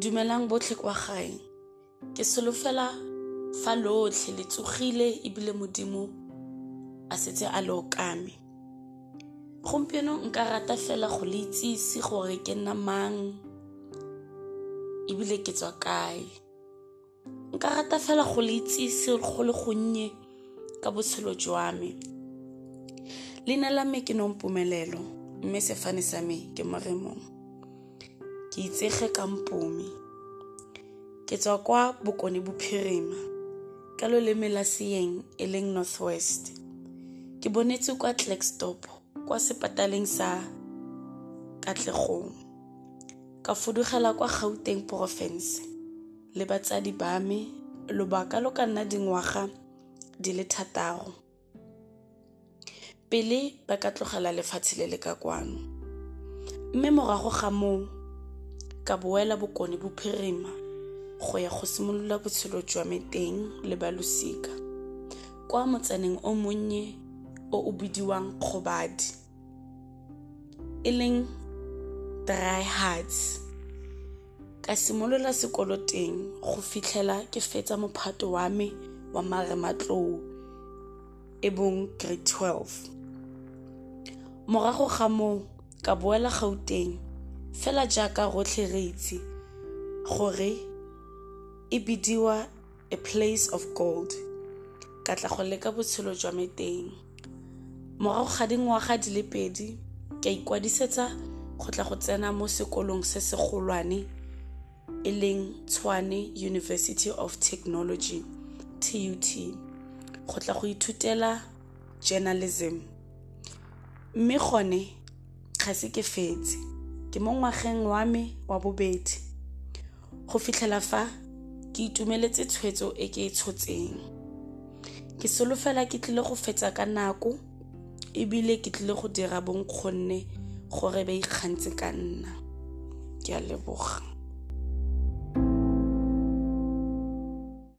dumelang botlhe kwa gae. Ke solofela fa lotlhe le tsogile ebile modimo a setse a le okame gompieno nka rata fela go le itsise gore ke nna mang ebile ke tswa kae. Nka rata fela go le itsise go le gonnye ka botshelo jwa me. Leina la me ke nompumelelo mme sefane sa me ke moremong ke itsege ka mpumi. Ke tswa kwa bokone bophirima ka loleme la seeng e leng northwest. Ke bonetse kwa Klerksdorp kwa sepataleng sa Katlegong. Ka fudugela kwa Gauteng province le batsadi ba me lobaka lo ka nna dingwaga di le thataro. Pele ba ka tlogela lefatshe le le ka kwano. Mme morago ga moo ka boela bokone bophirima go ya go simolola botshelo jwa me teng le balosika kwa motsaneng o monnye o o bidiwang kgobadi e leng dry hearts. Ka simolola sekolo teng go fitlhela ke fetsa mophato wa me wa marematlou e bong grade 12 morago ga moo ka boela gauteng fela jaaka rotlhe re itse gore e bidiwa a place of gold. Ka tla go leka botshelo jwa me teng. Morago ga dingwaga di le pedi ka ikwadisetsa go tla go tsena mo sekolong se segolwane e leng tshwane university of technology tut go tla go ithutela journalism. Mme gone ga se ke fetse ke mo ngwageng wa me wa bobedi. Go fitlhela fa ke itumeletse tshwetso e ke e tshotseng. Ke solofela ke tlile go fetsa ka nako ebile ke tlile go dira bonkgonne gore ba ikgantse ka nna. Ke a leboga